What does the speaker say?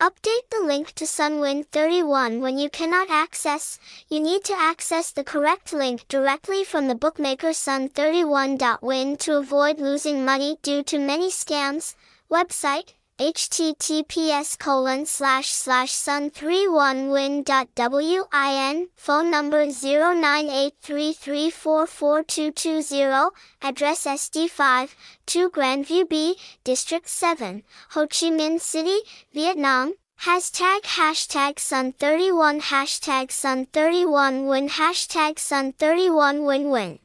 Update the link to Sunwin31 when you cannot access. You need to access the correct link directly from the bookmaker Sun31.win to avoid losing money due to many scams. Website https colon slash slash sun31win.win phone number 0983344220 address SD5 2 Grandview B District 7 Ho Chi Minh City Vietnam. Hashtag hashtag sun31 hashtag sun31win hashtag sun31winwin